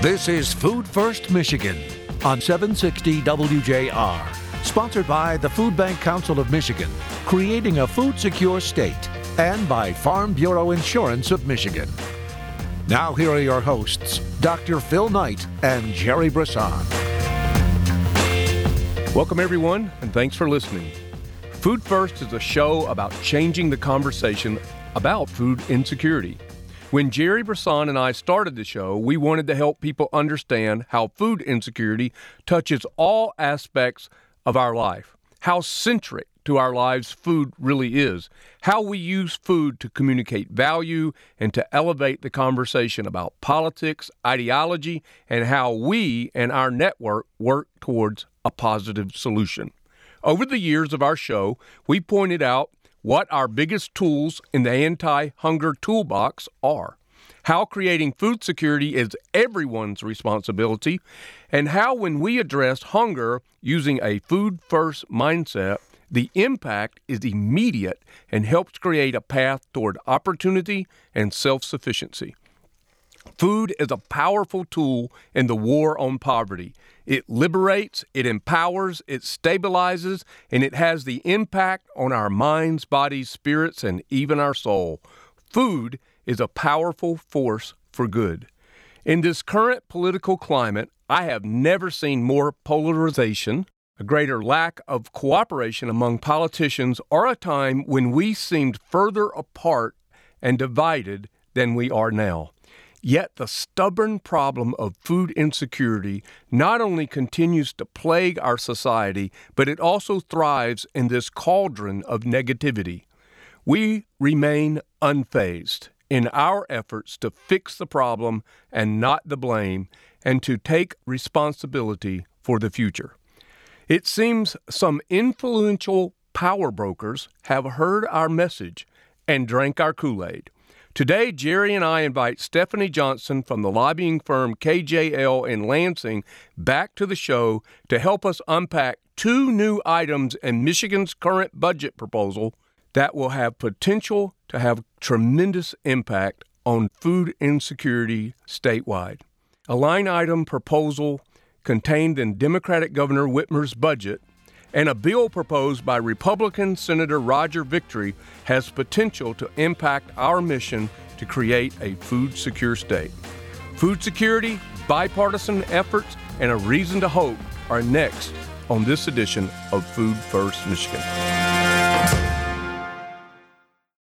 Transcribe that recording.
This is Food First Michigan on 760 WJR, sponsored by the Food Bank Council of Michigan, creating a food secure state, and by Farm Bureau Insurance of Michigan. Now, here are your hosts, Dr. Phil Knight and Jerry Brisson. Welcome, everyone, and thanks for listening. Food First is a show about changing the conversation about food insecurity. When Jerry Brisson and I started the show, we wanted to help people understand how food insecurity touches all aspects of our life, how centric to our lives food really is, how we use food to communicate value and to elevate the conversation about politics, ideology, and how we and our network work towards a positive solution. Over the years of our show, we pointed out what our biggest tools in the anti hunger toolbox are, how creating food security is everyone's responsibility, and how, when we address hunger using a food first mindset, the impact is immediate and helps create a path toward opportunity and self sufficiency. Food is a powerful tool in the war on poverty. It liberates, it empowers, it stabilizes, and it has the impact on our minds, bodies, spirits, and even our soul. Food is a powerful force for good. In this current political climate, I have never seen more polarization, a greater lack of cooperation among politicians, or a time when we seemed further apart and divided than we are now. Yet the stubborn problem of food insecurity not only continues to plague our society, but it also thrives in this cauldron of negativity. We remain unfazed in our efforts to fix the problem and not the blame, and to take responsibility for the future. It seems some influential power brokers have heard our message and drank our Kool Aid. Today, Jerry and I invite Stephanie Johnson from the lobbying firm KJL in Lansing back to the show to help us unpack two new items in Michigan's current budget proposal that will have potential to have tremendous impact on food insecurity statewide. A line item proposal contained in Democratic Governor Whitmer's budget and a bill proposed by Republican Senator Roger Victory has potential to impact our mission to create a food secure state. Food security, bipartisan efforts, and a reason to hope are next on this edition of Food First Michigan.